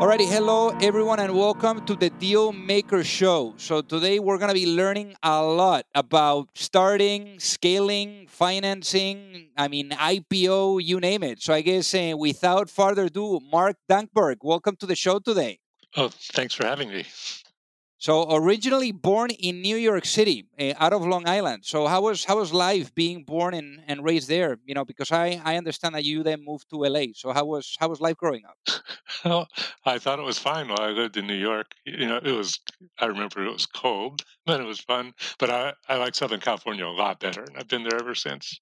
Alrighty, hello everyone, and welcome to the Deal Maker Show. So today we're to be learning a lot about starting, scaling, financing. I mean, IPO, you name it. So I guess uh, without further ado, Mark Dankberg, welcome to the show today. Oh, thanks for having me. So originally born in New York City, uh, out of Long Island. So how was how was life being born and, and raised there? You know, because I, I understand that you then moved to LA. So how was how was life growing up? well, I thought it was fine while I lived in New York. You know, it was I remember it was cold, but it was fun. But I, I like Southern California a lot better, and I've been there ever since.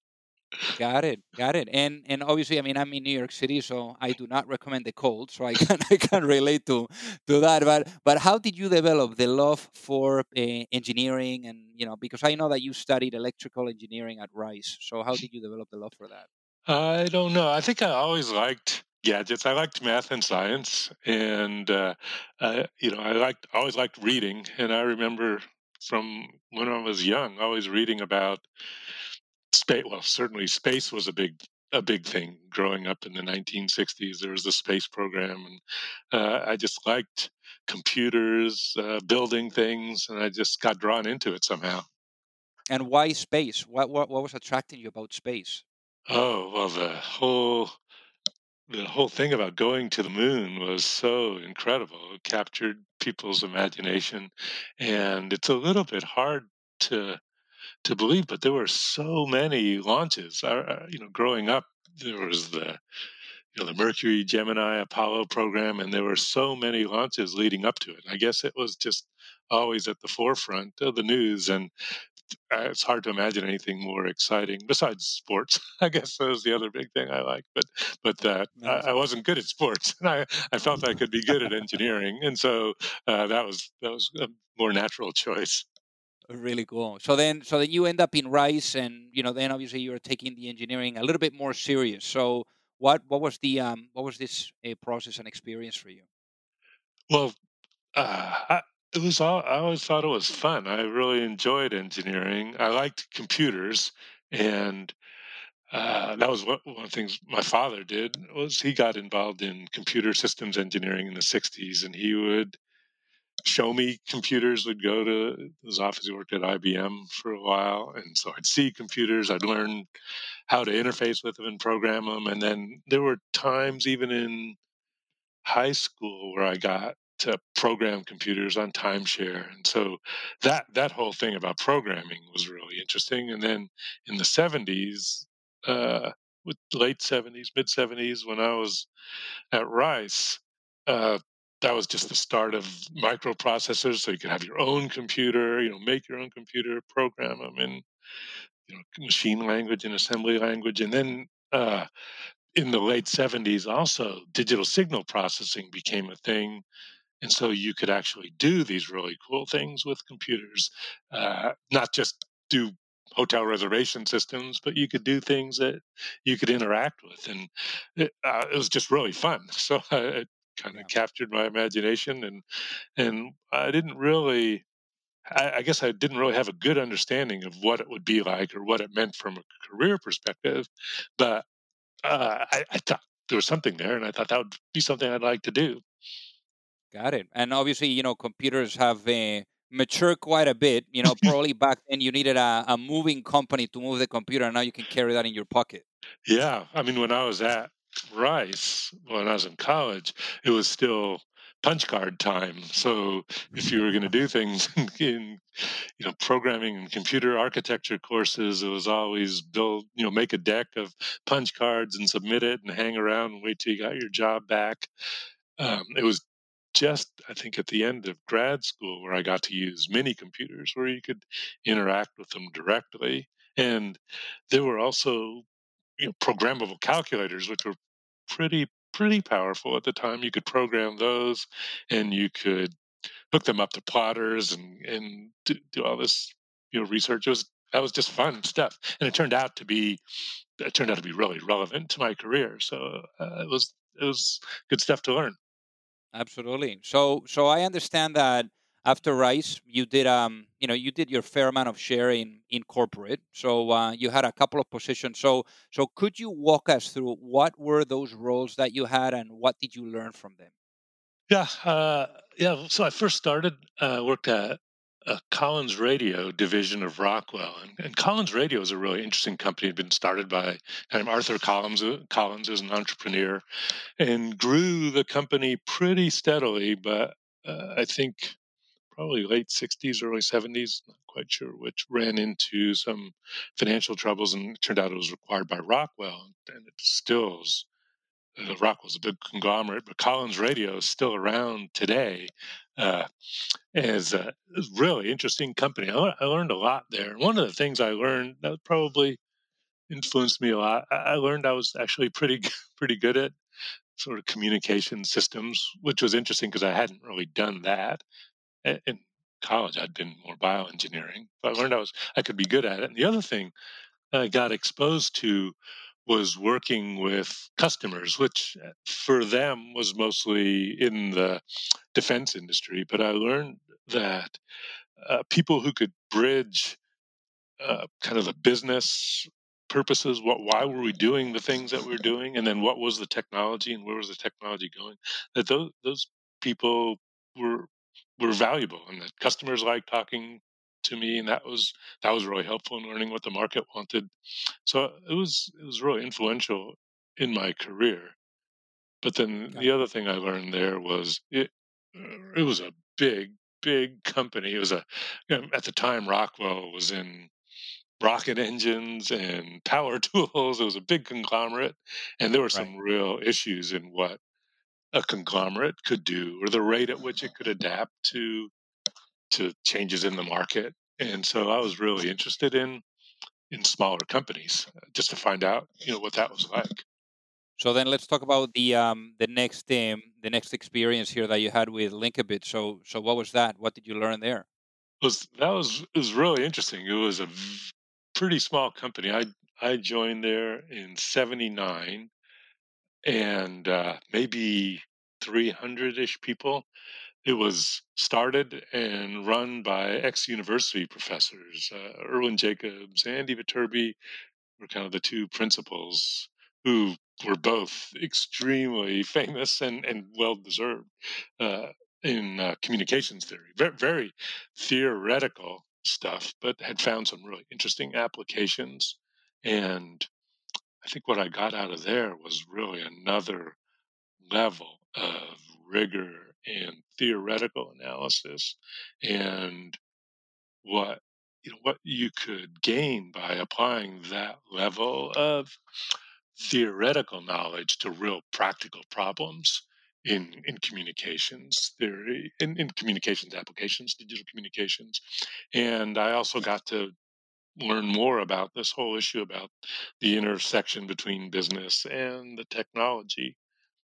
Got it, got it. And and obviously, I mean, I'm in New York City, so I do not recommend the cold. So I can I can relate to to that. But but how did you develop the love for uh, engineering? And you know, because I know that you studied electrical engineering at Rice. So how did you develop the love for that? I don't know. I think I always liked gadgets. I liked math and science, and uh, uh, you know, I liked always liked reading. And I remember from when I was young, always reading about space well certainly space was a big a big thing growing up in the 1960s there was the space program and uh, i just liked computers uh, building things and i just got drawn into it somehow. And why space? What, what what was attracting you about space? Oh well the whole the whole thing about going to the moon was so incredible. It captured people's imagination and it's a little bit hard to to believe, but there were so many launches. Uh, you know, growing up, there was the you know the Mercury, Gemini, Apollo program, and there were so many launches leading up to it. I guess it was just always at the forefront of the news, and it's hard to imagine anything more exciting besides sports. I guess that was the other big thing I liked, but but that. I, I, wasn't good at sports, and I, I felt I could be good at engineering, and so uh, that was that was a more natural choice. Really cool. So then, so then you end up in Rice, and you know, then obviously you're taking the engineering a little bit more serious. So, what what was the um what was this uh, process and experience for you? Well, uh, I, it was all. I always thought it was fun. I really enjoyed engineering. I liked computers, and uh, that was what, one of the things my father did was he got involved in computer systems engineering in the 60s and he would show me computers. Would go to his office. He worked at IBM for a while, and so I'd see computers. I'd learn how to interface with them and program them. And then there were times, even in high school, where I got to program computers on timeshare, and so that that whole thing about programming was really interesting. And then in the seventies. Uh, with late 70s, mid 70s, when I was at Rice, uh, that was just the start of microprocessors so you could have your own computer you know make your own computer program them in you know machine language and assembly language and then uh, in the late 70s also digital signal processing became a thing and so you could actually do these really cool things with computers uh, not just do hotel reservation systems but you could do things that you could interact with and it, uh, it was just really fun. So uh, kind of yeah. captured my imagination and and I didn't really I, I, guess I didn't really have a good understanding of what it would be like or what it meant from a career perspective, but uh, I, I thought there was something there, and I thought that would be something I'd like to do. Got it. And obviously, you know, computers have uh, matured quite a bit. You know, probably back then you needed a, a moving company to move the computer. And now you can carry that in your pocket. Yeah, I mean, when I was at Rice, when I was in college, it was still punch card time. So if you were going to do things in, you know, programming and computer architecture courses, it was always build, you know, make a deck of punch cards and submit it and hang around and wait till you got your job back. Um, it was just, I think, at the end of grad school where I got to use mini computers where you could interact with them directly. And there were also you know, programmable calculators, which were pretty pretty powerful at the time. You could program those, and you could hook them up to plotters and and do, do all this you know research. It was that was just fun stuff, and it turned out to be it turned out to be really relevant to my career. So uh, it was it was good stuff to learn. Absolutely. So so I understand that after Rice, you did um you know you did your fair amount of sharing in corporate. So uh, you had a couple of positions. So so could you walk us through what were those roles that you had and what did you learn from them? Yeah, uh, yeah. So I first started uh, worked at a Collins Radio division of Rockwell, and, and Collins Radio is a really interesting company. It had been started by Arthur Collins, uh, Collins as an entrepreneur, and grew the company pretty steadily. But uh, I think probably late 60s, early 70s, not quite sure which, ran into some financial troubles and turned out it was required by Rockwell. And it still is, uh, Rockwell's a big conglomerate, but Collins Radio is still around today. Uh, as a, really interesting company. I, I learned a lot there. One of the things I learned that probably influenced me a lot, I, I learned I was actually pretty, pretty good at sort of communication systems, which was interesting because I hadn't really done that in college I'd been more bioengineering. But I learned I was I could be good at it. And the other thing I got exposed to was working with customers, which uh, for them was mostly in the defense industry. But I learned that uh, people who could bridge uh, kind of the business purposes what why were we doing the things that we are doing and then what was the technology and where was the technology going that those those people were were valuable and that customers liked talking to me and that was that was really helpful in learning what the market wanted. So it was it was really influential in my career. But then the other thing i learned there was it er, it was a big big company. It was a you know, at the time rockwell was in rocket engines and power tools. It was a big conglomerate and there were some right. real issues in what a conglomerate could do or the rate at which it could adapt to to changes in the market and so i was really interested in in smaller companies uh, just to find out you know what that was like so then let's talk about the um, the next um, the next experience here that you had with Linkabit. So so what was that? What did you learn there? It was that was it was really interesting. It was a pretty small company. I I joined there in '79, and uh, maybe 300 ish people. It was started and run by ex university professors. Uh, Irwin Jacobs, Andy Viterbi were kind of the two principals who were both extremely famous and, and well deserved uh, in uh, communications theory. Very, very theoretical stuff, but had found some really interesting applications. And I think what I got out of there was really another level of rigor and theoretical analysis and what you know what you could gain by applying that level of theoretical knowledge to real practical problems in in communications theory in, in communications applications digital communications. And i also got to learn more about this whole issue about the intersection between business and the technology.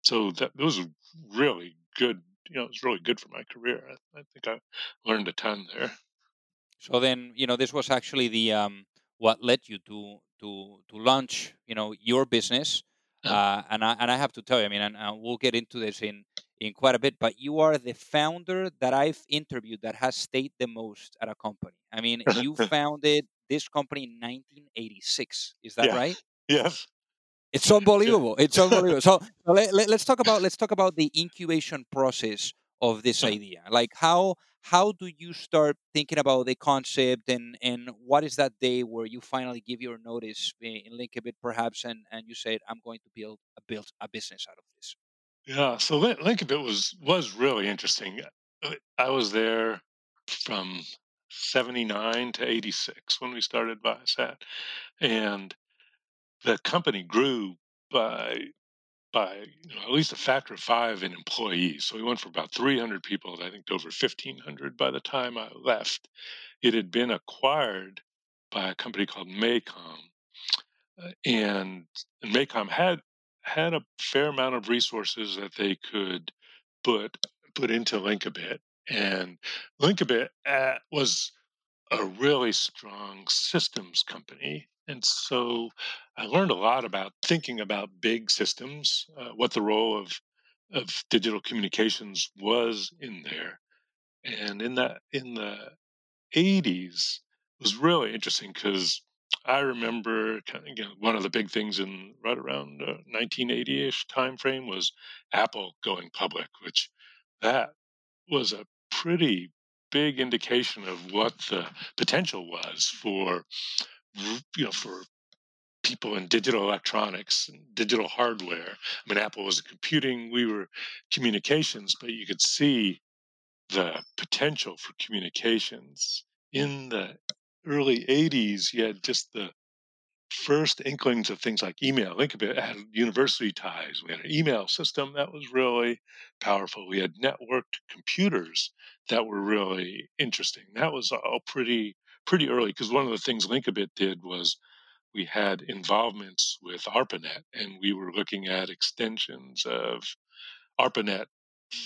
So that was really good. You know, it was really good for my career. I, I think I learned a ton there. So then, you know, this was actually the um, what led you to to to launch, you know, your business. Uh, and I and I have to tell you, I mean, and, and we'll get into this in in quite a bit, but you are the founder that I've interviewed that has stayed the most at a company. I mean, you founded this company in 1986. Is that yeah. right? Yes. It's unbelievable. It's unbelievable. So, let, let, us talk about let's talk about the incubation process of this idea. Like how how do you start thinking about the concept and and what is that day where you finally give your notice in Linkabit perhaps and and you said I'm going to build a build a business out of this. Yeah, so Linkabit was was really interesting. Uh, I was there from 79 to 86 when we started Viasat. And the company grew by by you know, at least a factor of five in employees. So we went from about 300 people, I think, to over 1,500 by the time I left. It had been acquired by a company called M/A-COM, uh, and, and M/A-COM had had a fair amount of resources that they could put put into Linkabit, and Linkabit uh, was a really strong systems company. And so I learned a lot about thinking about big systems, uh, what the role of of digital communications was in there. And in that in the 80s was really interesting because I remember kind of, one of the big things in right around uh, 1980ish timeframe was Apple going public, which that was a pretty big indication of what the potential was for you know for people in digital electronics and digital hardware. I mean, Apple was a computing, we were communications, but you could see the potential for communications in the early 80s. You had just the first inklings of things like email. Linkabit had university ties. We had an email system that was really powerful. We had networked computers that were really interesting. That was all pretty pretty early because one of the things Linkabit did was we had involvements with ARPANET, and we were looking at extensions of ARPANET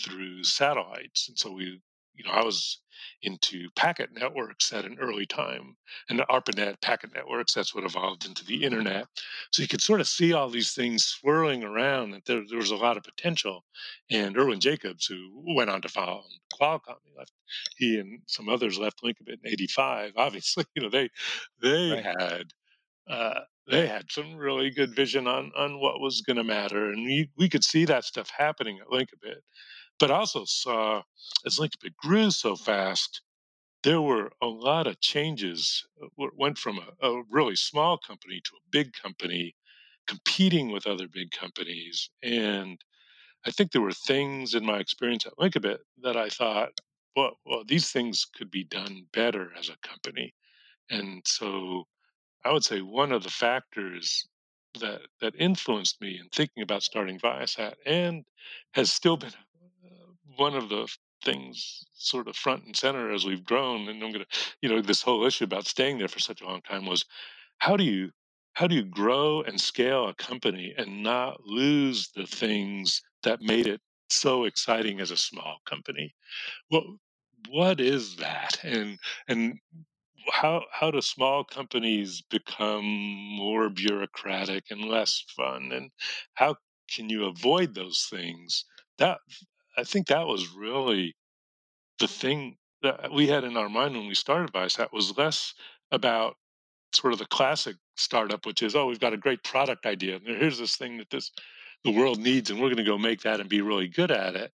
through satellites. And so we you know, I was into packet networks at an early time, and the ARPANET packet networks, that's what evolved into the internet. So you could sort of see all these things swirling around, that there, there was a lot of potential. And Irwin Jacobs, who went on to found Qualcomm, he left, he and some others left Linkabit in 85. Obviously, you know, they, they right. had, uh, they had some really good vision on on what was going to matter, and we we could see that stuff happening at Linkabit but also saw as Linkabit grew so fast, there were a lot of changes. Uh, went from a, a really small company to a big company, competing with other big companies. And I think there were things in my experience at Linkabit that I thought, well, well, these things could be done better as a company. And so I would say one of the factors that that influenced me in thinking about starting Viasat and has still been one of the things sort of front and center as we've grown and i'm going to you know this whole issue about staying there for such a long time was how do you how do you grow and scale a company and not lose the things that made it so exciting as a small company? Well what is that? And and how how do small companies become more bureaucratic and less fun? And how can you avoid those things? That I think that was really the thing that we had in our mind when we started Vice. That was less about sort of the classic startup, which is, oh, we've got a great product idea. Here's this thing that this the world needs, and we're going to go make that and be really good at it.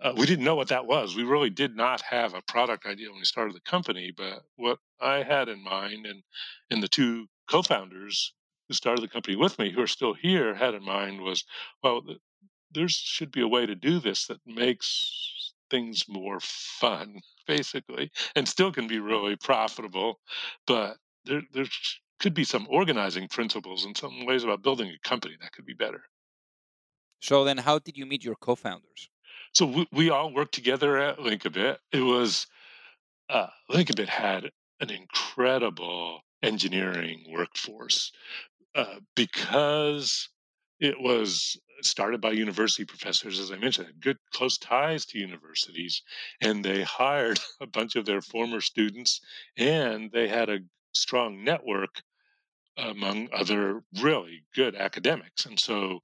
Uh, we didn't know what that was. We really did not have a product idea when we started the company. But what I had in mind, and and the two co-founders who started the company with me, who are still here, had in mind was, well, there should be a way to do this that makes things more fun, basically, and still can be really profitable. But there, there could be some organizing principles and some ways about building a company that could be better. So then, how did you meet your co-founders? So we, we all worked together at Linkabit. It was uh, Linkabit had an incredible engineering workforce uh, because it was started by university professors, as I mentioned, good close ties to universities, and they hired a bunch of their former students, and they had a strong network among other really good academics, and so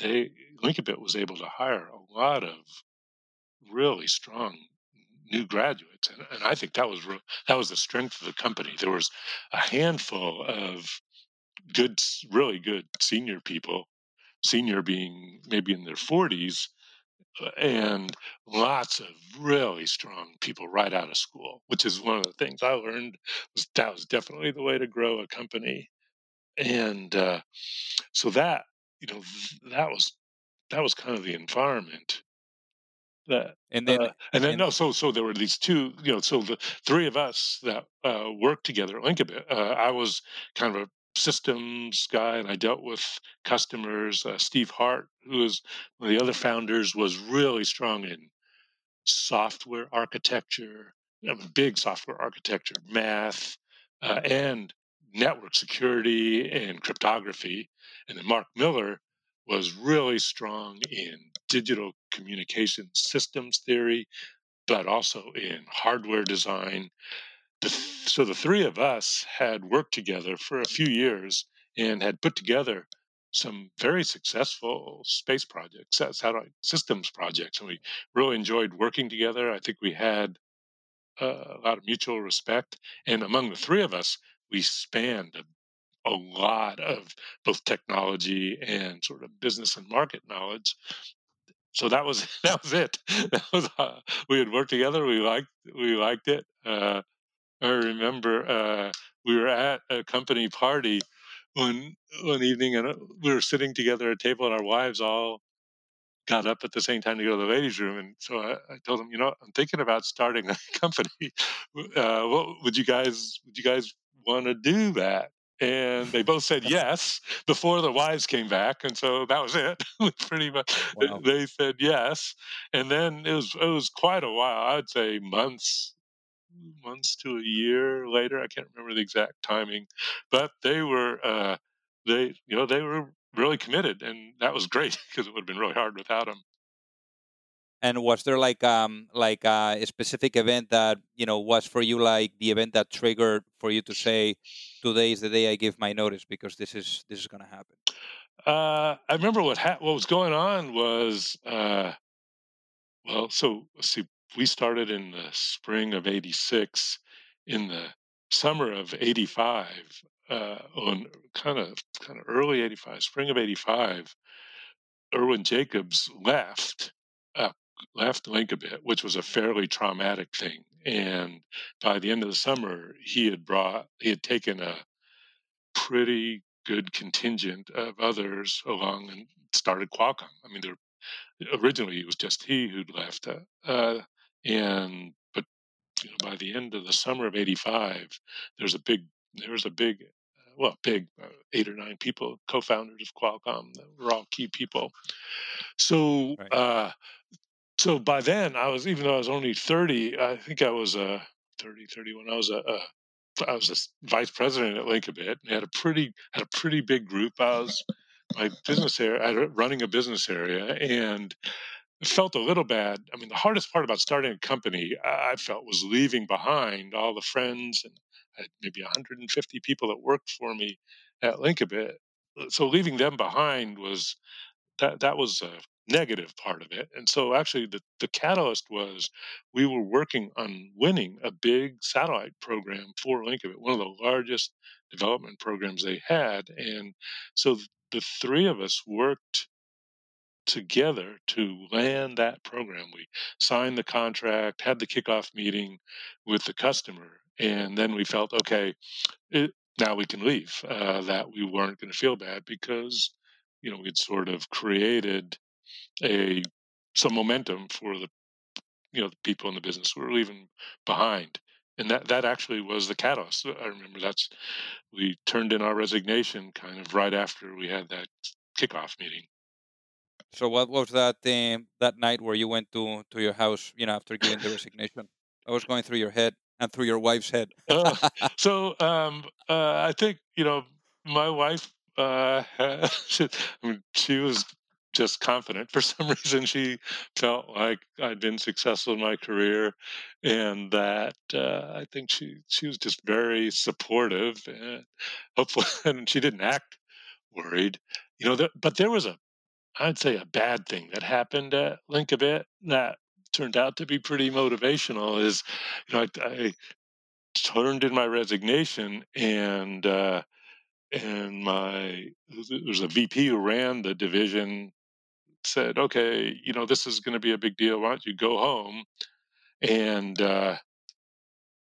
they Linkabit was able to hire a lot of really strong new graduates, and, and I think that was re- that was the strength of the company. There was a handful of good, really good senior people, senior being maybe in their 40s, uh, and lots of really strong people right out of school, which is one of the things I learned was that was definitely the way to grow a company. And uh, so that, you know, that was that was kind of the environment that and then uh, and then and, no so so there were these two you know so the three of us that uh, worked together at linkabit uh, i was kind of a systems guy and i dealt with customers uh, steve hart who was one of the other founders was really strong in software architecture I mean, big software architecture math uh, and network security and cryptography and then mark miller was really strong in digital communication systems theory, but also in hardware design. The, so the three of us had worked together for a few years and had put together some very successful space projects, satellite systems projects, and we really enjoyed working together. I think we had uh, a lot of mutual respect, and among the three of us, we spanned a a lot of both technology and sort of business and market knowledge. So that was that was it. That was uh, we had worked together. We liked we liked it. Uh, I remember uh, we were at a company party one one evening, and uh, we were sitting together at a table, and our wives all got up at the same time to go to the ladies' room. And so I, I told them, you know, I'm thinking about starting a company. Uh, what would you guys would you guys want to do that? and they both said yes before the wives came back, and so that was it. Pretty much, wow. they said yes, and then it was it was quite a while. I'd say months, months to a year later. I can't remember the exact timing, but they were uh, they you know they were really committed, and that was great because it would have been really hard without them. And was there like um like uh, a specific event that you know was for you like the event that triggered for you to say today is the day I give my notice because this is this is going to happen? Uh, I remember what ha- what was going on was uh, well, so see, we started in the spring of '86. In the summer of '85, uh, on kind of kind of early '85, spring of '85, Irwin Jacobs left uh, left bit, which was a fairly traumatic thing. And by the end of the summer, he had brought, he had taken a pretty good contingent of others along and started Qualcomm. I mean, there originally it was just he who'd left, uh, uh, and but you know, by the end of the summer of '85, there's a big, there was a big, well, big uh, eight or nine people, co-founders of Qualcomm, that were all key people. So right. Uh, so by then I was, even though I was only 30, I think I was uh, 30, 31. I was a, a I was a vice president at Linkabit and had a pretty had a pretty big group. I was my business area, I running a business area, and felt a little bad. I mean, the hardest part about starting a company, I felt, was leaving behind all the friends and maybe 150 people that worked for me at Linkabit. Uh, so leaving them behind was that that was a negative part of it. And so actually the, the catalyst was we were working on winning a big satellite program for Linkabit, one of the largest development programs they had. And so the three of us worked together to land that program. We signed the contract, had the kickoff meeting with the customer, and then we felt okay. It, now we can leave. Uh, that we weren't going to feel bad because you know we'd sort of created a some momentum for the you know the people in the business we were leaving behind and that that actually was the catalyst i remember that's we turned in our resignation kind of right after we had that kickoff meeting so what was that um, that night where you went to to your house you know after giving the resignation i was going through your head and through your wife's head uh, so um, uh, i think you know my wife uh, she, I mean, she was just confident. For some reason, she felt like I'd been successful in my career, and that uh, I think she she was just very supportive and hopeful. And she didn't act worried, you know. There, but there was a, I'd say, a bad thing that happened at Linkabit that turned out to be pretty motivational. Is you know I, I turned in my resignation and. Uh, and my there was a VP who ran the division said, "Okay, you know this is going to be a big deal. Why don't you go home and uh,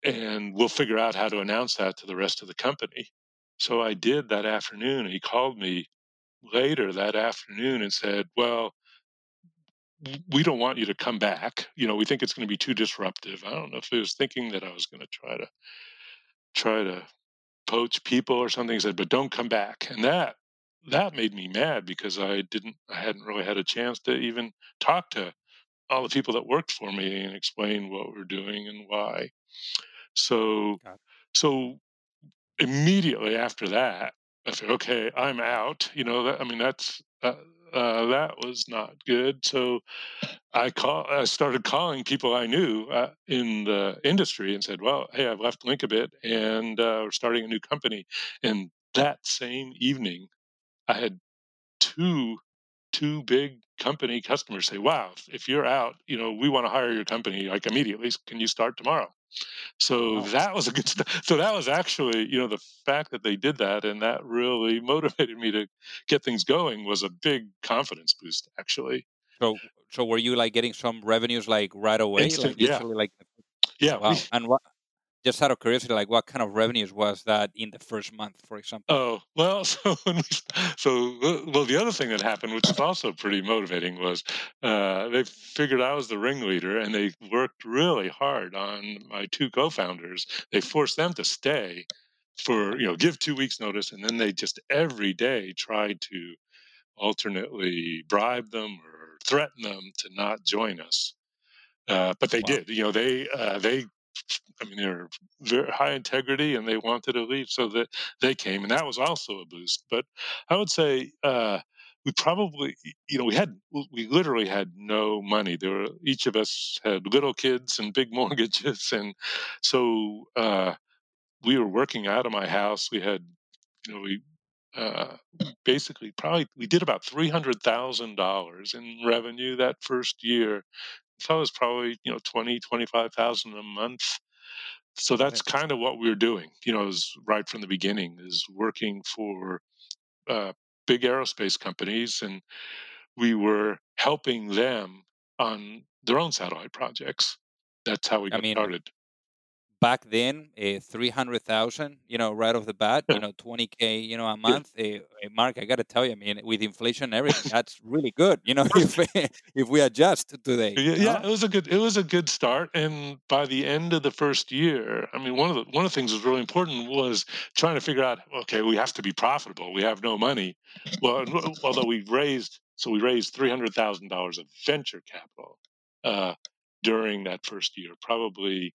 and we'll figure out how to announce that to the rest of the company." So I did that afternoon. He called me later that afternoon and said, "Well." we don't want you to come back. You know, we think it's going to be too disruptive. I don't know if he was thinking that I was going to try to try to poach people or something. He said, but don't come back. And that that made me mad because I didn't I hadn't really had a chance to even talk to all the people that worked for me and explain what we're doing and why. So so immediately after that, I said, okay, I'm out. You know, that, I mean, that's uh, uh, that was not good. So I call, I started calling people I knew uh, in the industry and said, "Well, hey, I've left Linkabit and uh, we're starting a new company." And that same evening, I had two two big company customers say, "Wow, if you're out, you know, we want to hire your company like immediately. Can you start tomorrow?" So wow. that was a good st- so that was actually you know the fact that they did that and that really motivated me to get things going was a big confidence boost actually. So so were you like getting some revenues like right away? Instant, like yeah. like yeah. Wow. We, and what just out of curiosity, like what kind of revenues was that in the first month, for example? Oh well, so we, so well, the other thing that happened, which was also pretty motivating, was uh, they figured I was the ringleader, and they worked really hard on my two co-founders. They forced them to stay for you know give two weeks notice, and then they just every day tried to alternately bribe them or threaten them to not join us. Uh, but they wow. did. You know, they uh, they I mean, they're very high integrity and they wanted to leave, so that they came, and that was also a boost. But I would say uh, we probably, you know, we had we literally had no money. There were each of us had little kids and big mortgages, and so uh, we were working out of my house. We had, you know, we uh, basically probably we did about three hundred thousand dollars in revenue that first year. So it was probably you know twenty twenty five thousand a month. So that's kind of what we were doing. You know, is right from the beginning is working for uh, big aerospace companies, and we were helping them on their own satellite projects. That's how we got I mean, started back then, uh, 300,000, you know, right off the bat, you know, 20K, you know, a month. Uh, Mark, I got to tell you, I mean, with inflation and everything, that's really good, you know, if, if we adjust today. Yeah, yeah, it was a good, it was a good start. And by the end of the first year, I mean, one of the, one of the things that was really important was trying to figure out, okay, we have to be profitable. We have no money. Well, although we raised, so we raised $300,000 of venture capital uh, during that first year, probably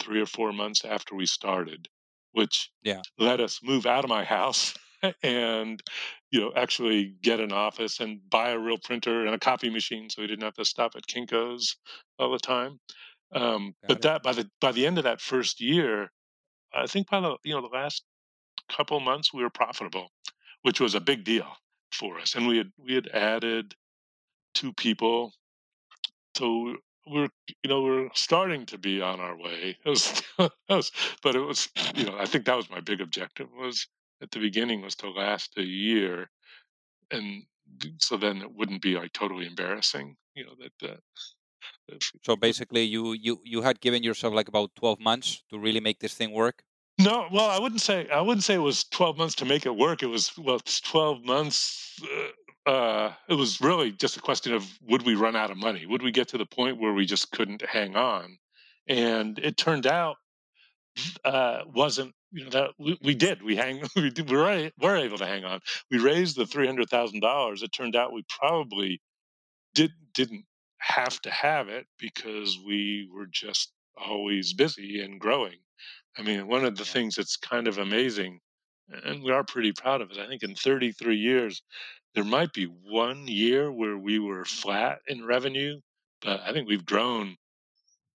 three or four months after we started, which yeah. let us move out of my house and you know actually get an office and buy a real printer and a copy machine so we didn't have to stop at Kinko's all the time. Um, but it. that by the by the end of that first year, I think by the you know the last couple months we were profitable, which was a big deal for us. And we had we had added two people, so we're you know we're starting to be on our way. Was, was, but it was you know I think that was my big objective was at the beginning was to last a year, and so then it wouldn't be like totally embarrassing. You know that. Uh, so basically, you you you had given yourself like about twelve months to really make this thing work. No, well, I wouldn't say I wouldn't say it was twelve months to make it work. It was well, it's twelve months uh, uh, it was really just a question of would we run out of money? Would we get to the point where we just couldn't hang on? And it turned out uh, wasn't you know that we, we did we hang we, did, we were, were able to hang on. We raised the three hundred thousand dollars. It turned out we probably did didn't have to have it because we were just always busy and growing. I mean, one of the things that's kind of amazing, and we are pretty proud of it. I think in 33 years, there might be one year where we were flat in revenue, but I think we've grown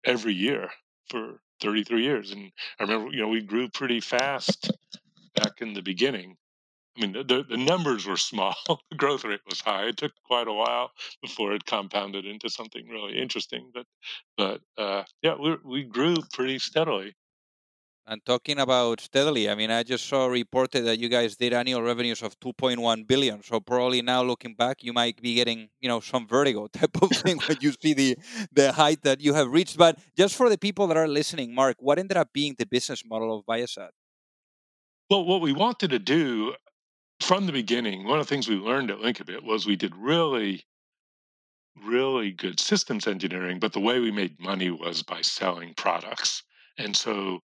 every year for 33 years. And I remember, you know, we grew pretty fast back in the beginning. I mean, the, the numbers were small, the growth rate was high. It took quite a while before it compounded into something really interesting. But, but uh, yeah, we, we grew pretty steadily. And talking about steadily, I mean, I just saw reported that you guys did annual revenues of 2.1 billion. So probably now looking back, you might be getting, you know, some vertigo type of thing when you see the the height that you have reached. But just for the people that are listening, Mark, what ended up being the business model of Viasat? Well, what we wanted to do from the beginning, one of the things we learned at Linkabit was we did really really good systems engineering, but the way we made money was by selling products. And so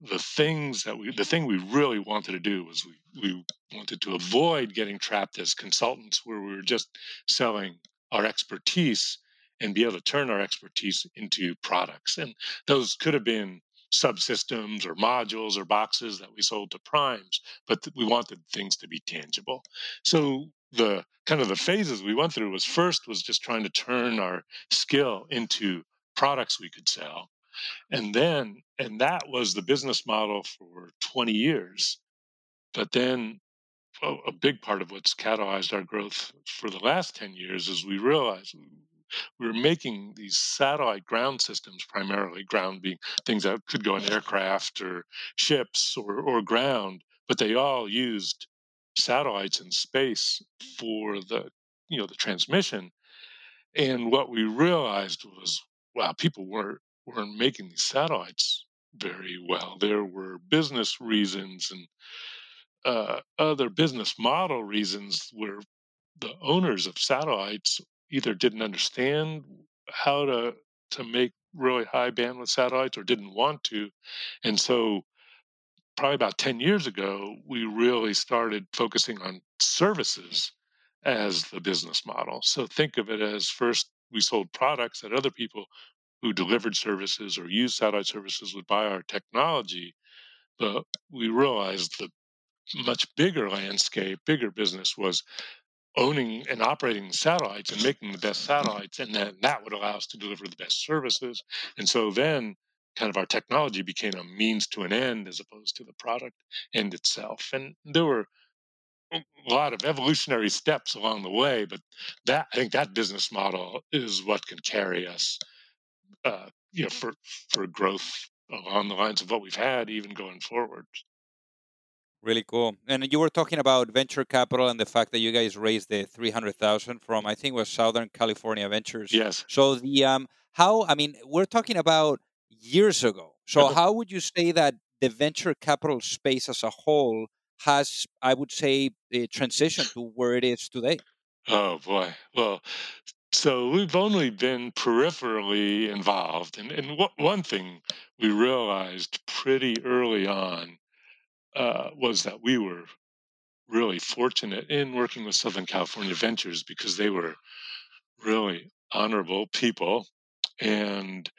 the things that we the thing we really wanted to do was we, we wanted to avoid getting trapped as consultants where we were just selling our expertise and be able to turn our expertise into products. And those could have been subsystems or modules or boxes that we sold to primes but we wanted things to be tangible. So the kind of the phases we went through was first was just trying to turn our skill into products we could sell and then and that was the business model for 20 years but then a, a big part of what's catalyzed our growth for the last 10 years is we realized we were making these satellite ground systems primarily ground being things that could go in aircraft or ships or, or ground but they all used satellites in space for the you know the transmission. And what we realized was wow people weren't weren't making these satellites very well. There were business reasons and uh, other business model reasons where the owners of satellites either didn't understand how to to make really high bandwidth satellites or didn't want to. And so probably about 10 years ago we really started focusing on services as the business model. So think of it as first we sold products that other people who delivered services or used satellite services would buy our technology but we realized the much bigger landscape bigger business was owning and operating satellites and making the best satellites and then that would allow us to deliver the best services. And so then kind of our technology became a means to an end as opposed to the product end itself. And there were a lot of evolutionary steps along the way but that i think that business model is what can carry us uh, you know for for growth along the lines of what we've had even going forward Really cool. And you were talking about venture capital and the fact that you guys raised the 300,000 from I think was Southern California Ventures. yes So the um how I mean we're talking about years ago. So Uh-huh. how would you say that the venture capital space as a whole has I would say uh, transitioned to where it is today? oh boy well so we've only been peripherally involved and, and what, one thing we realized pretty early on uh, was that we were really fortunate in working with Southern California Ventures because they were really honorable people and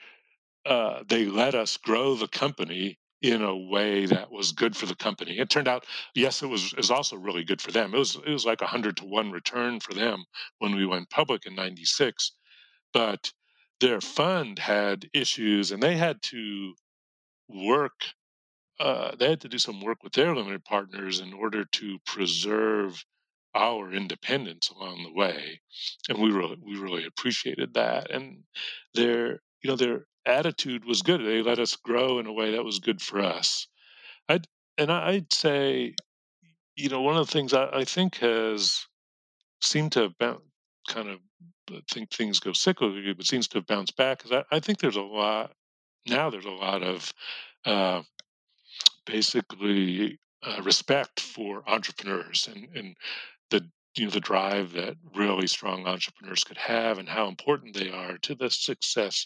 uh, they let us grow the company in a way that was good for the company. It turned out, yes, it was, it was also really good for them. It was it was like a hundred to one return for them when we went public in '96, but their fund had issues and they had to work uh, they had to do some work with their limited partners in order to preserve our independence along the way, and we really we really appreciated that. And their you know their attitude was good. They let us grow in a way that was good for us. I'd and I'd say you know one of the things I, I think has seemed to have kind of think things go cyclically, but seems to have bounced back. Because I, I think there's a lot now. There's a lot of uh, basically uh, respect for entrepreneurs and, and the you know the drive that really strong entrepreneurs could have and how important they are to the success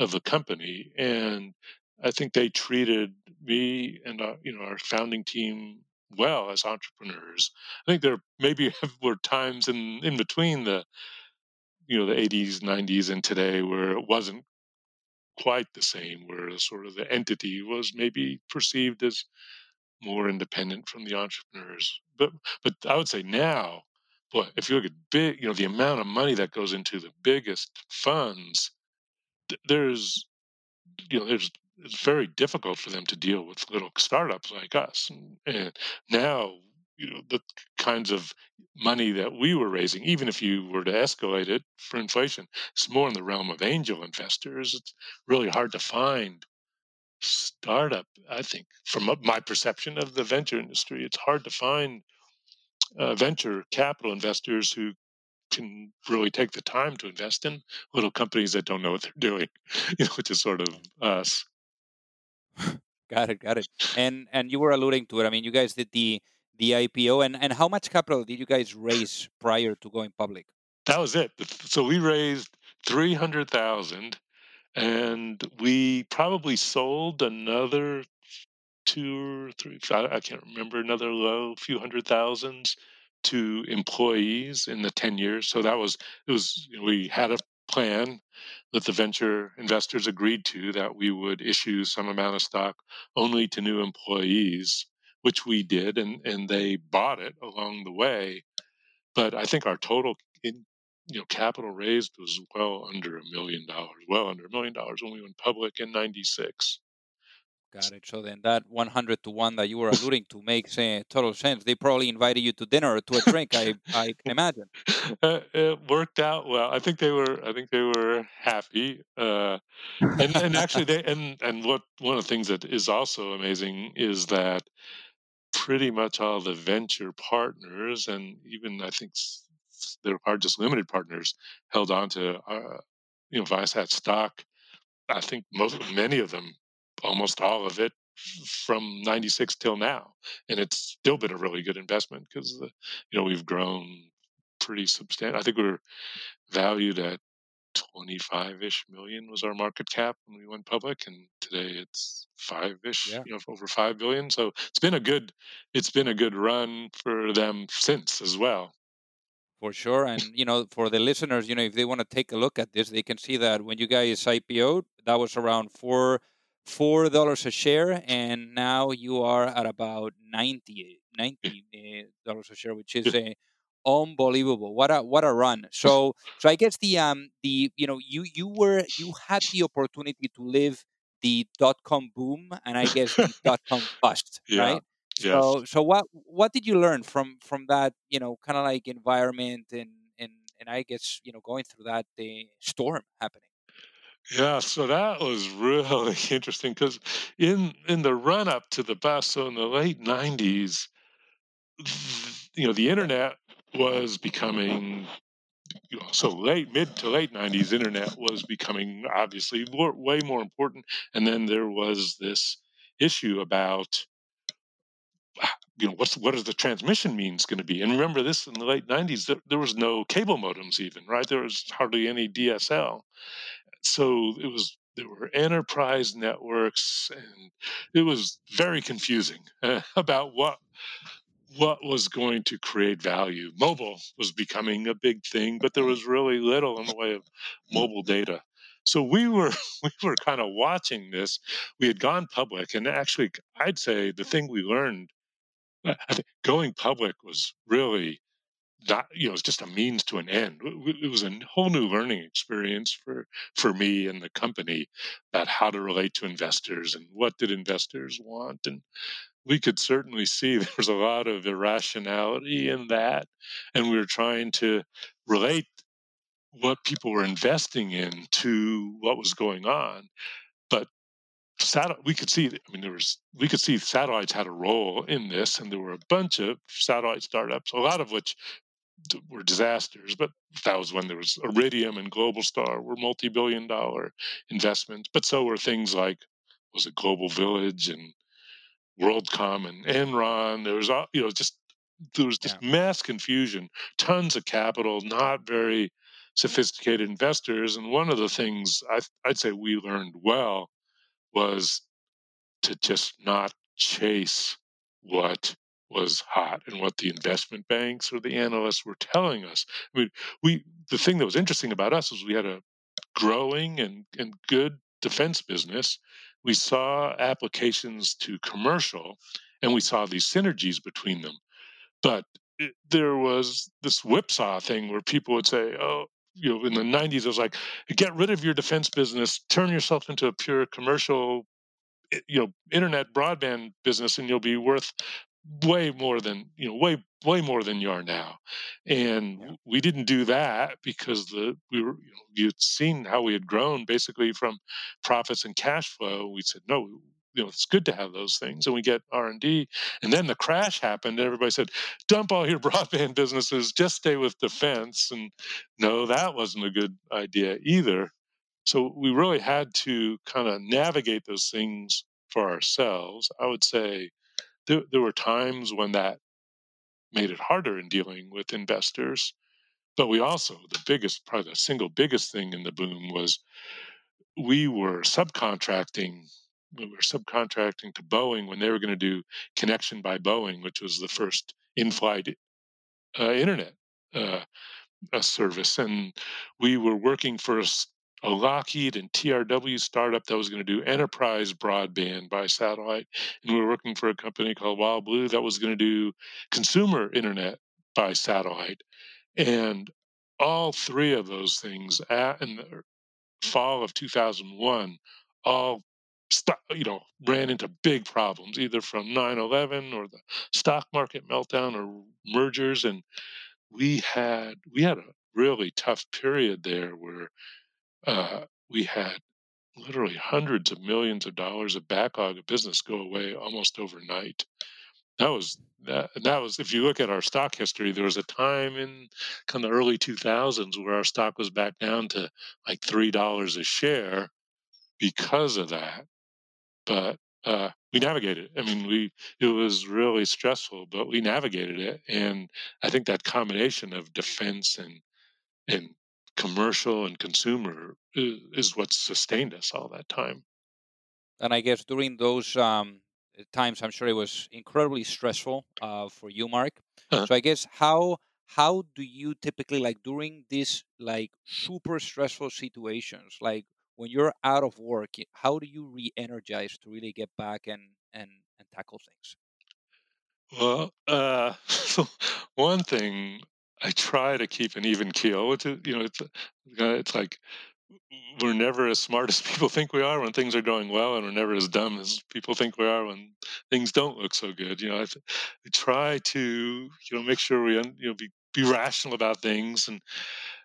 of the company and i think they treated me and you know our founding team well as entrepreneurs i think there maybe were times in in between the you know the 80s 90s and today where it wasn't quite the same where sort of the entity was maybe perceived as more independent from the entrepreneurs. But but I would say now, boy, if you look at big, you know, the amount of money that goes into the biggest funds, there's you know, there's it's very difficult for them to deal with little startups like us. And, and now, you know, the kinds of money that we were raising, even if you were to escalate it for inflation, it's more in the realm of angel investors. It's really hard to find startup, I think, from my perception of the venture industry, it's hard to find uh, venture capital investors who can really take the time to invest in little companies that don't know what they're doing, you know, which is sort of us. got it, got it. And and you were alluding to it. I mean, you guys did the the IPO, and and how much capital did you guys raise prior to going public? That was it. So we raised three hundred thousand, and we probably sold another two or three. I, I can't remember another low few hundred thousands to employees in the 10 years. So that was, it was, we had a plan that the venture investors agreed to that we would issue some amount of stock only to new employees, which we did, and, and they bought it along the way. But I think our total in, you know capital raised was well under a million dollars, well under a million dollars when we went public in '96. Got it. So then that 100 to 1 that you were alluding to makes uh, total sense. They probably invited you to dinner or to a drink, I, I can imagine. Uh, it worked out well. I think they were I think they were happy. Uh, and, and actually they and and what one of the things that is also amazing is that pretty much all the venture partners and even I think there are just limited partners held on to uh, you know Viasat stock. I think most many of them almost all of it from 96 till now and it's still been a really good investment because you know we've grown pretty substantial i think we are valued at 25-ish million was our market cap when we went public and today it's five-ish yeah. you know over five billion so it's been a good it's been a good run for them since as well for sure and you know for the listeners you know if they want to take a look at this they can see that when you guys ipo'd that was around four four dollars a share, and now you are at about 90 eh, dollars a share, which is a unbelievable. What a what a run! So so I guess the um the you know you you were you had the opportunity to live the dot com boom and I guess the dot com bust, yeah. right? Yes. So so what what did you learn from from that you know kind of like environment and and and I guess you know going through that the storm happening. Yeah, so that was really interesting because in in the run up to the bust, so in the late '90s, you know, the internet was becoming you know, so late mid to late 90s internet was becoming obviously more, way more important and then there was this issue about ah, you know what's what is the transmission means going to be? And remember this in the late 90s there, there was no cable modems even right? There was hardly any dsl so it was there were enterprise networks and it was very confusing uh, about what what was going to create value. Mobile was becoming a big thing but there was really little in the way of mobile data. So we were we were kind of watching this. We had gone public and actually i'd say the thing we learned going public was really you know, it's just a means to an end. It was a whole new learning experience for for me and the company about how to relate to investors and what did investors want. And we could certainly see there was a lot of irrationality in that, and we were trying to relate what people were investing in to what was going on. But satellite we could see i mean there was we could see satellites had a role in this and there were a bunch of satellite startups a lot of which were disasters, but that was when there was Iridium and Globalstar were multi-billion dollar investments. But so were things like was it Global Village and WorldCom and Enron. There was you know just there was just yeah. mass confusion, tons of capital, not very sophisticated investors. And one of the things I, I'd say we learned well was to just not chase what was hot and what the investment banks or the analysts were telling us. I mean, we the thing that was interesting about us was we had a growing and, and good defense business. We saw applications to commercial and we saw these synergies between them. But it, there was this whipsaw thing where people would say, oh, you know, in the 90s, it was like, get rid of your defense business, turn yourself into a pure commercial you know internet broadband business and you'll be worth way more than you know way way more than you are now. And yeah. we didn't do that because the we were you know you'd seen how we had grown basically from profits and cash flow. We said no you know it's good to have those things and we get r&d and then the crash happened and everybody said dump all your broadband businesses just stay with defense. And no that wasn't a good idea either. So we really had to kind of navigate those things for ourselves. I would say there, there were times when that made it harder in dealing with investors but we also the biggest probably the single biggest thing in the boom was we were subcontracting we were subcontracting to Boeing when they were going to do Connexion by Boeing, which was the first in-flight uh, internet uh, service, and we were working for a, a, Lockheed and TRW startup that was going to do enterprise broadband by satellite, and we were working for a company called WildBlue that was going to do consumer internet by satellite, and all three of those things at, in the er, fall of 2001 all you know ran into big problems either from 9-11 or the stock market meltdown or mergers. And we had we had a really tough period there where uh, we had literally hundreds of millions of dollars of backlog of business go away almost overnight that was that that was if you look at our stock history there was a time in kind of the early 2000s where our stock was back down to like three dollars a share because of that but uh, we navigated it. i mean we it was really stressful but we navigated it and i think that combination of defense and and commercial and consumer is, is what sustained us all that time. And i guess during those um, times i'm sure it was incredibly stressful uh, for you mark. Uh-huh. so i guess how how do you typically like during these like super stressful situations like when you're out of work how do you re-energize to really get back and and and tackle things? Well uh one thing i try to keep an even keel which you know it's it's like we're never as smart as people think we are when things are going well, and we're never as dumb as people think we are when things don't look so good. You know, I, I try to you know make sure we you know be be rational about things, and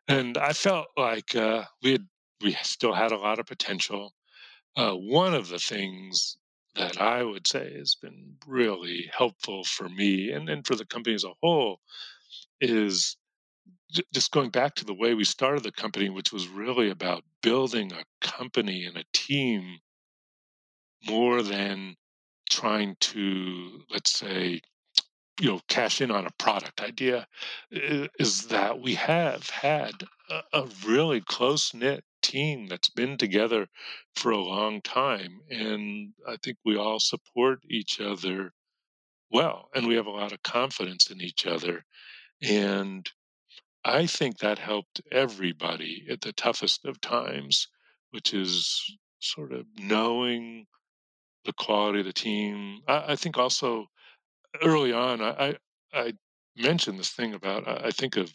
and I felt like uh, we had we still had a lot of potential. Uh, one of the things that I would say has been really helpful for me and, and for the company as a whole is just going back to the way we started the company, which was really about building a company and a team more than trying to, let's say, you know, cash in on a product idea, is that we have had a, really close knit team that's been together for a long time. And I think we all support each other well, and we have a lot of confidence in each other. And I think that helped everybody at the toughest of times, which is sort of knowing the quality of the team. I, I think also early on, I, I, mentioned this thing about I, I think of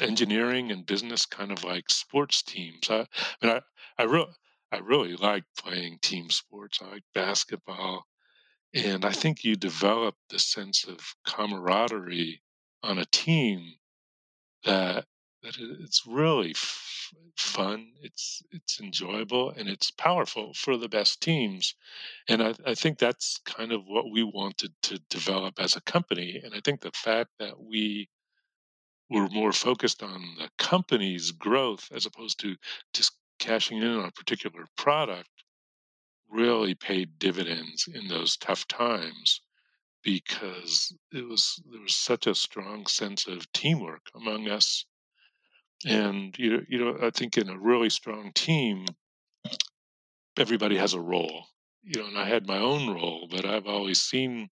engineering and business kind of like sports teams. I, I mean, I, I really, I really like playing team sports. I like basketball, and I think you develop the sense of camaraderie on a team that that it's really f- fun. It's it's enjoyable and it's powerful for the best teams, and I, I think that's kind of what we wanted to develop as a company. And I think the fact that we were more focused on the company's growth as opposed to just cashing in on a particular product really paid dividends in those tough times because it was there was such a strong sense of teamwork among us. And you know, you know i think in a really strong team everybody has a role you know and i had my own role but i've always seen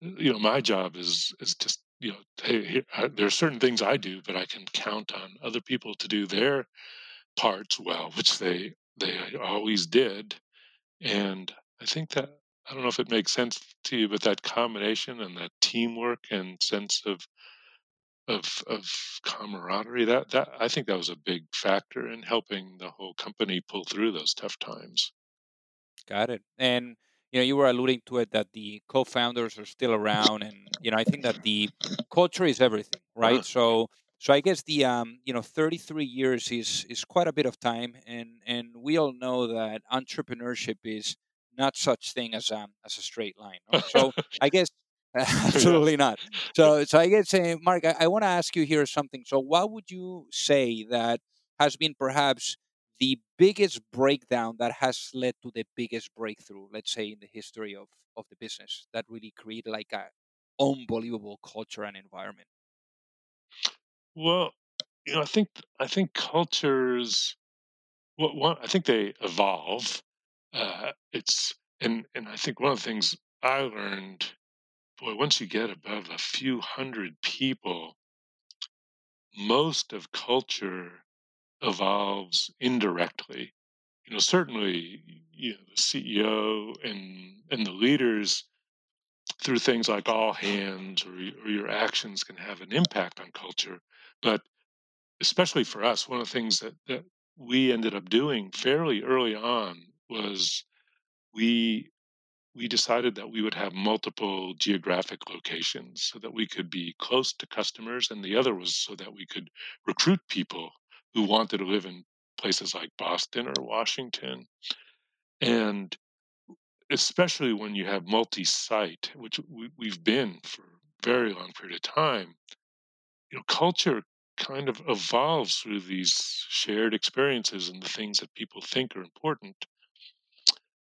you know my job is is just you know hey, here, I, there are certain things i do but i can count on other people to do their parts well which they they always did. And i think that I don't know if it makes sense to you, but that combination and that teamwork and sense of of of camaraderie that that I think that was a big factor in helping the whole company pull through those tough times. Got it. And you know, you were alluding to it that the co-founders are still around, and you know, I think that the culture is everything, right? Uh-huh. So so I guess the um, you know 33 years is is quite a bit of time, and and we all know that entrepreneurship is not such thing as um as a straight line. So I guess absolutely not. So so I guess uh, Mark, I, I want to ask you here something. So what would you say that has been perhaps the biggest breakdown that has led to the biggest breakthrough, let's say in the history of of the business, that really created like a unbelievable culture and environment? Well, you know, I think I think cultures. Well, one, I think they evolve. Uh, it's and and I think one of the things I learned, boy, once you get above a few hundred people, most of culture evolves indirectly. You know, certainly, you know, the CEO and and the leaders through things like all hands or, or your actions can have an impact on culture. But especially for us, one of the things that, that we ended up doing fairly early on was we we decided that we would have multiple geographic locations so that we could be close to customers and the other was so that we could recruit people who wanted to live in places like Boston or Washington and especially when you have multi-site which we, we've been for a very long period of time you know culture kind of evolves through these shared experiences and the things that people think are important.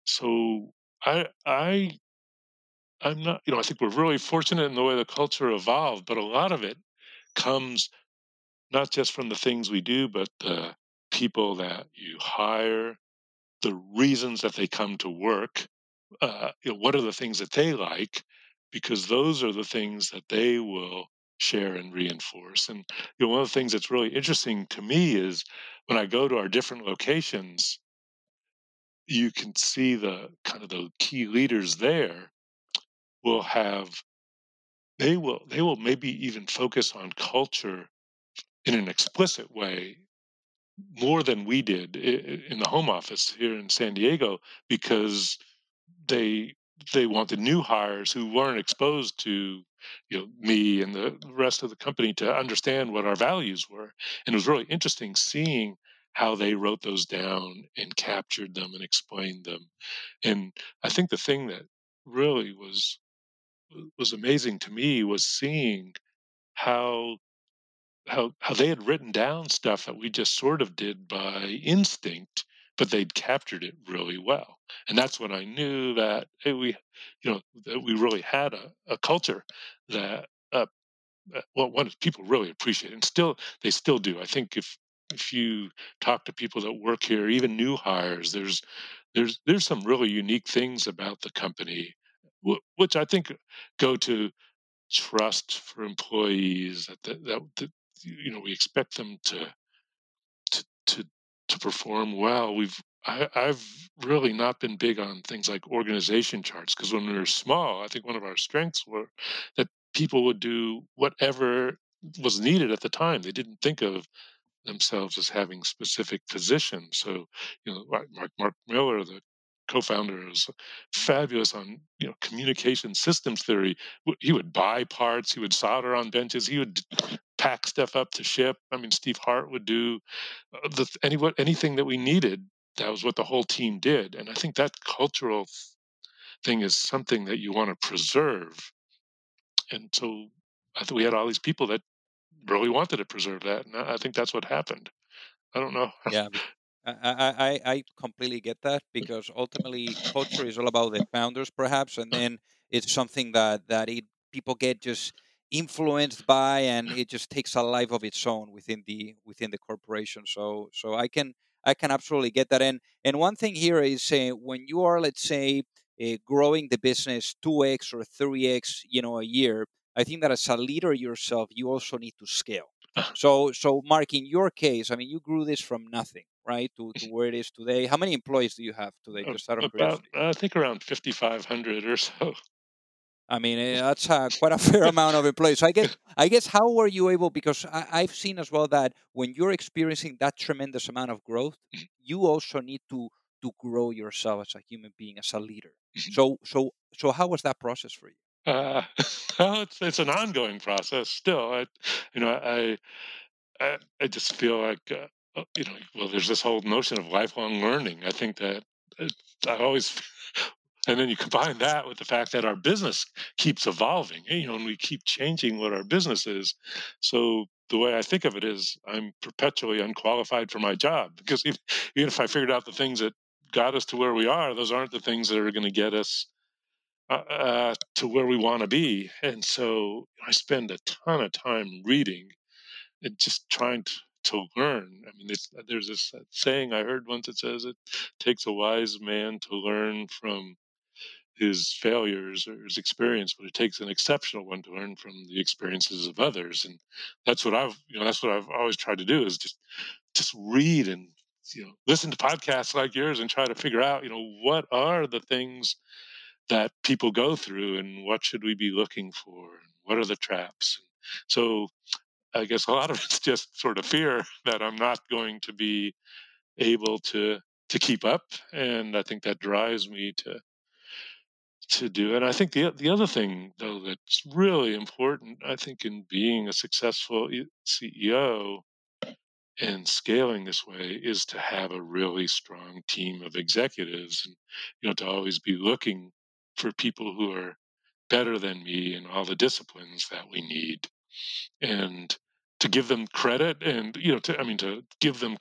So I I I'm not you know I think we're really fortunate in the way the culture evolved, but a lot of it comes not just from the things we do, but the people that you hire, the reasons that they come to work, uh, you know, what are the things that they like, because those are the things that they will share and reinforce. And you know, one of the things that's really interesting to me is when I go to our different locations, you can see the kind of the key leaders there will have they will they will maybe even focus on culture in an explicit way more than we did in the home office here in San Diego because they they wanted new hires who weren't exposed to you know me and the rest of the company to understand what our values were. And it was really interesting seeing how they wrote those down and captured them and explained them and i think the thing that really was was amazing to me was seeing how how how they had written down stuff that we just sort of did by instinct but they'd captured it really well. And that's when I knew that hey, we, you know, that we really had a, a culture that, uh, well, one people really appreciate, and still they still do. I think if if you talk to people that work here, even new hires, there's there's there's some really unique things about the company, which I think go to trust for employees that that, that, that you know we expect them to to to to perform well. We've I, have really not been big on things like organization charts because when we were small, I think one of our strengths were that people would do whatever was needed at the time. They didn't think of themselves as having specific positions. So, you know, Mark, Mark Miller, the co-founder, is fabulous on you know communication systems theory. He would buy parts, he would solder on benches, he would pack stuff up to ship. I mean, Steve Hart would do uh, the any what anything that we needed. That was what the whole team did, and I think that cultural thing is something that you want to preserve. And so, I think we had all these people that really wanted to preserve that, and I think that's what happened. I don't know. Yeah, I, I, I completely get that because ultimately culture is all about the founders, perhaps, and then it's something that that it people get just influenced by and it just takes a life of its own within the within the corporation so so i can i can absolutely get that and and one thing here is uh, when you are let's say uh, growing the business 2x or 3x you know a year i think that as a leader yourself you also need to scale so so mark in your case i mean you grew this from nothing right to, to where it is today how many employees do you have today just out of about, i think around 5500 or so I mean, eh, that's uh, quite a fair amount of employees. So I guess, I guess, how were you able? Because I, have seen as well that when you're experiencing that tremendous amount of growth, mm-hmm. you also need to to grow yourself as a human being, as a leader. Mm-hmm. So, so, so, how was that process for you? Uh, well, it's it's an ongoing process still. I, you know, I I, I just feel like uh, uh, you know, well, there's this whole notion of lifelong learning. I think that I always, and then you combine that with the fact that our business keeps evolving, you know, and we keep changing what our business is. So the way I think of it is, I'm perpetually unqualified for my job because even, even if I figured out the things that got us to where we are, those aren't the things that are going to get us uh, uh, to where we want to be. And so I spend a ton of time reading and just trying to, to learn. I mean, there's this saying I heard once that says it takes a wise man to learn from his failures or his experience, but it takes an exceptional one to learn from the experiences of others. And that's what I've, you know, that's what I've always tried to do is just, just read and, you know, listen to podcasts like yours and try to figure out, you know, what are the things that people go through and what should we be looking for? and What are the traps? So I guess a lot of it's just sort of fear that I'm not going to be able to to keep up, and I think that drives me to to do it. And I think the the other thing though that's really important, I think, in being a successful CEO and scaling this way is to have a really strong team of executives, and you know, to always be looking for people who are better than me in all the disciplines that we need, and to give them credit and you know to i mean to give them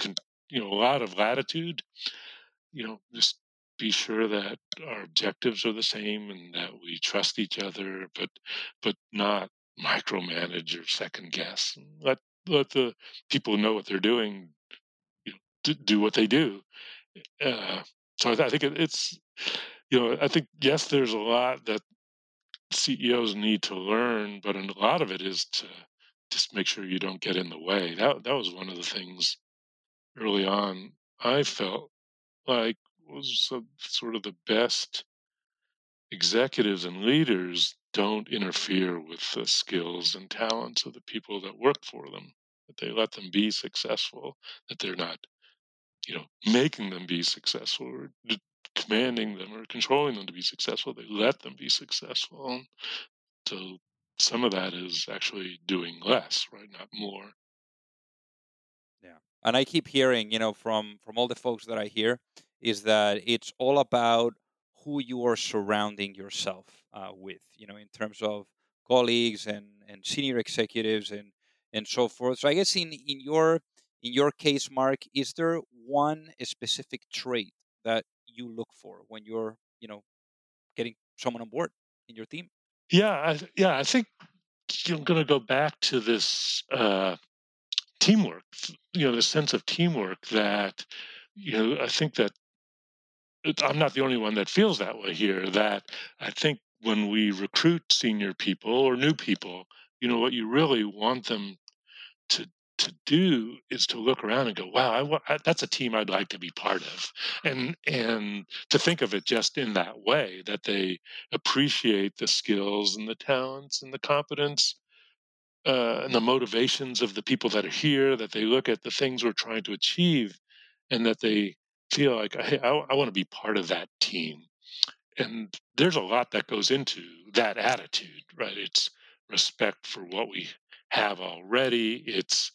you know a lot of latitude you know just be sure that our objectives are the same and that we trust each other but but not micromanage or second guess let let the people know what they're doing you know, do what they do. Uh, so I, th- I think it, it's you know i think yes there's a lot that ceos need to learn but a lot of it is to just make sure you don't get in the way. That that was one of the things early on I felt like was sort of the best executives and leaders don't interfere with the skills and talents of the people that work for them. That they let them be successful. That they're not, you know, making them be successful or commanding them or controlling them to be successful. They let them be successful. So some of that is actually doing less, right? Not more. Yeah. And I keep hearing, you know, from from all the folks that I hear, is that it's all about who you are surrounding yourself uh, with, you know, in terms of colleagues and and senior executives and and so forth. So I guess in in your in your case, Mark, is there one specific trait that you look for when you're, you know, getting someone on board in your team? Yeah, I, yeah, I think I'm going to go back to this uh, teamwork. You know, the sense of teamwork that you know. I think that I'm not the only one that feels that way here. That I think when we recruit senior people or new people, you know, what you really want them to to do is to look around and go, "Wow, I, I, that's a team I'd like to be part of," and and to think of it just in that way that they appreciate the skills and the talents and the competence uh, and the motivations of the people that are here. That they look at the things we're trying to achieve, and that they feel like, "Hey, I, I want to be part of that team." And there's a lot that goes into that attitude, right? It's respect for what we have already. It's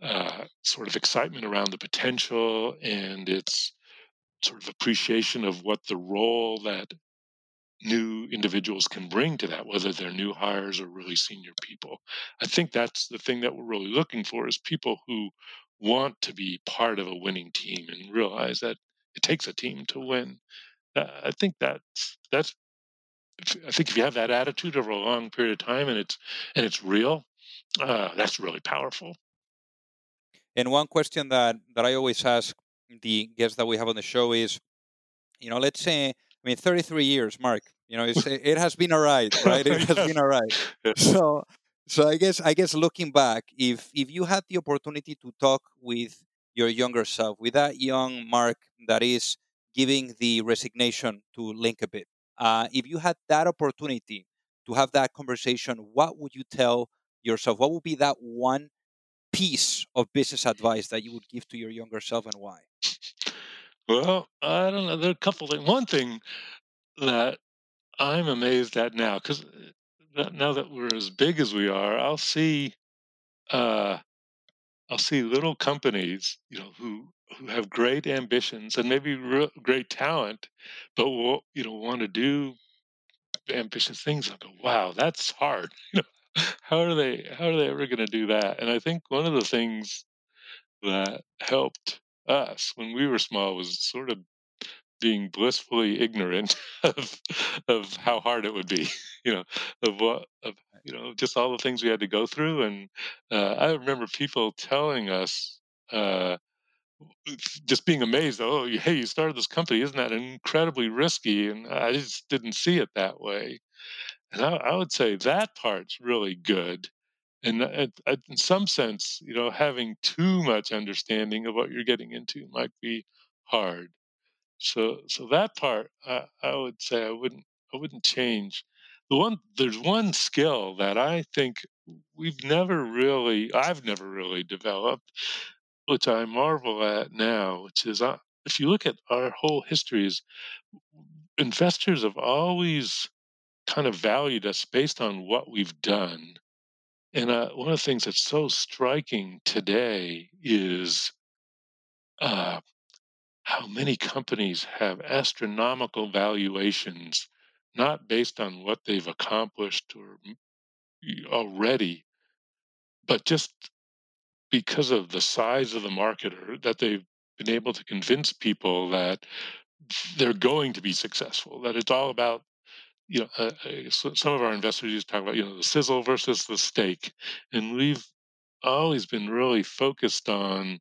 uh, sort of excitement around the potential and its sort of appreciation of what the role that new individuals can bring to that, whether they're new hires or really senior people. I think that's the thing that we're really looking for is people who want to be part of a winning team and realize that it takes a team to win. Uh, I think that's that's I think if you have that attitude over a long period of time and it's and it's real, uh, that's really powerful. And one question that that I always ask the guests that we have on the show is, you know, let's say, I mean, 33 years, Mark. You know, it has been all right, right? It has been all right. So, so I guess I guess looking back, if if you had the opportunity to talk with your younger self, with that young Mark that is giving the resignation to Linkabit, uh, if you had that opportunity to have that conversation, what would you tell yourself? What would be that one piece of business advice that you would give to your younger self and why? Well, I don't know. There are a couple things. One thing that I'm amazed at now, because uh, now that we're as big as we are, I'll see uh, I'll see little companies, you know, who who have great ambitions and maybe re- great talent, but will, you know want to do ambitious things. I go, wow, that's hard. You know, how are they? How are they ever going to do that? And I think one of the things that helped us when we were small was sort of being blissfully ignorant of of how hard it would be you know of what of you know just all the things we had to go through and uh, i remember people telling us uh, just being amazed oh hey you started this company isn't that incredibly risky and i just didn't see it that way and i, I would say that part's really good and in some sense you know having too much understanding of what you're getting into might be hard so so that part I, I would say I wouldn't I wouldn't change. The one there's one skill that I think we've never really I've never really developed, which I marvel at now, which is uh, if you look at our whole histories, investors have always kind of valued us based on what we've done. And uh, one of the things that's so striking today is uh, how many companies have astronomical valuations not based on what they've accomplished or already but just because of the size of the market or that they've been able to convince people that they're going to be successful that it's all about you know uh, uh some of our investors used to talk about you know the sizzle versus the steak and we've always been really focused on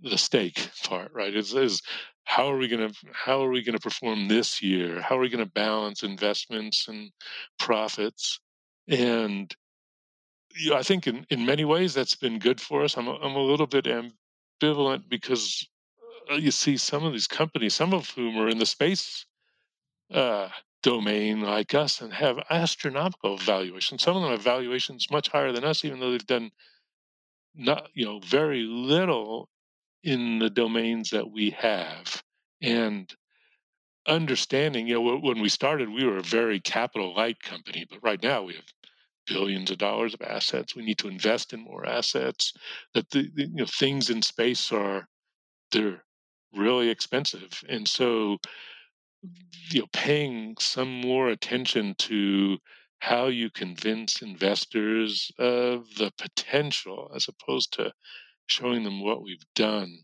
the steak part, right? Is is how are we going to how are we going to perform this year? How are we going to balance investments and profits? And you know, I think in, in many ways that's been good for us. I'm a, I'm a little bit ambivalent because uh, you see some of these companies, some of whom are in the space uh, domain like us, and have astronomical valuations. Some of them have valuations much higher than us, even though they've done not you know very little in the domains that we have. And understanding you know when we started we were a very capital light company but right now we have billions of dollars of assets. We need to invest in more assets. That the, the you know things in space are they're really expensive. And so you know paying some more attention to how you convince investors of the potential as opposed to showing them what we've done.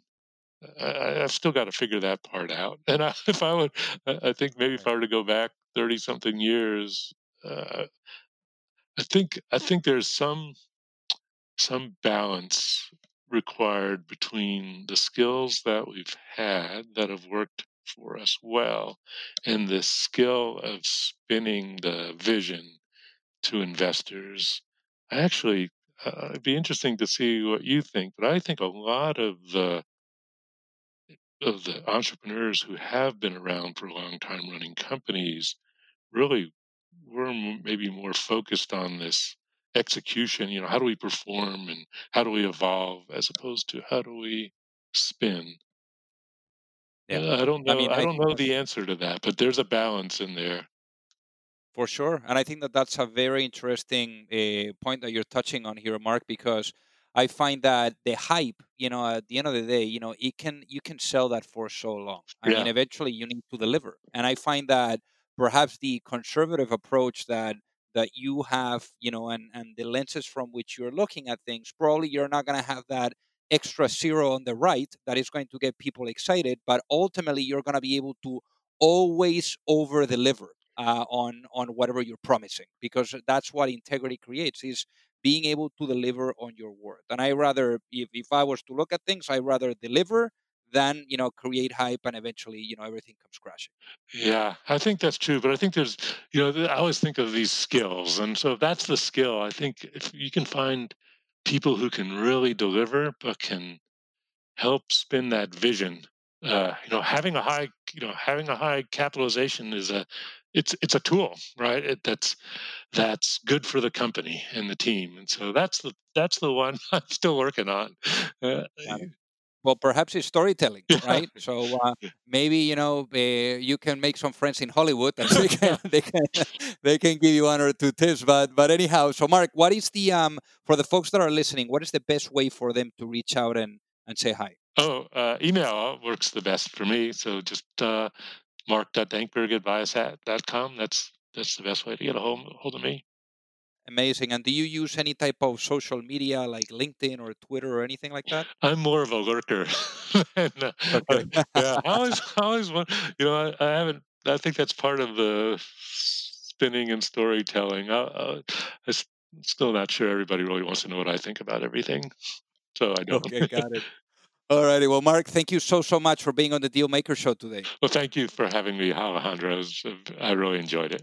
I, have still got to figure that part out. And I, if I would, I think maybe if I were to go back thirty something years, uh, I think I think there's some some balance required between the skills that we've had that have worked for us well and the skill of spinning the vision to investors. I actually uh, it'd be interesting to see what you think. But I think a lot of the of the entrepreneurs who have been around for a long time running companies really were maybe more focused on this execution. You know, how do we perform and how do we evolve, as opposed to how do we spin. Yeah. I don't know. I, mean, I don't know the answer to that, but there's a balance in there. For sure, and I think that that's a very interesting uh, point that you're touching on here, Mark, because I find that the hype, you know, at the end of the day, you know, it can you can sell that for so long. I yeah. mean, eventually you need to deliver, and I find that perhaps the conservative approach that that you have, you know, and and the lenses from which you're looking at things, probably you're not going to have that extra zero on the right that is going to get people excited, but ultimately you're going to be able to always over deliver uh, on on whatever you're promising because that's what integrity creates is being able to deliver on your word. And i rather if, if i was to look at things i rather deliver than you know create hype and eventually you know everything comes crashing. Yeah i think that's true but i think there's you know i always think of these skills and so if that's the skill i think if you can find people who can really deliver but can help spin that vision uh, you know having a high you know having a high capitalization is a it's it's a tool, right? It, that's that's good for the company and the team, and so that's the that's the one I'm still working on. Uh, Well, perhaps it's storytelling, right? so uh, maybe you know uh, you can make some friends in Hollywood, and they can, they can they can give you one or two tips. But but anyhow, so Mark, what is the um for the folks that are listening? What is the best way for them to reach out and and say hi? Oh, uh, email works the best for me. So just uh, mark.dankberg at viasat.com. That's that's the best way to get a hold, hold of me. Amazing. And do you use any type of social media like LinkedIn or Twitter or anything like that? I'm more of a lurker. and, uh, okay. yeah, I always, I always want, you know, I, I, haven't, I think that's part of the spinning and storytelling. I, I'm still not sure everybody really wants to know what I think about everything. So I don't. Okay, got it. All righty. Well, Mark, thank you so, so much for being on the Deal Maker Show today. Well, thank you for having me, Alejandro. I really enjoyed it.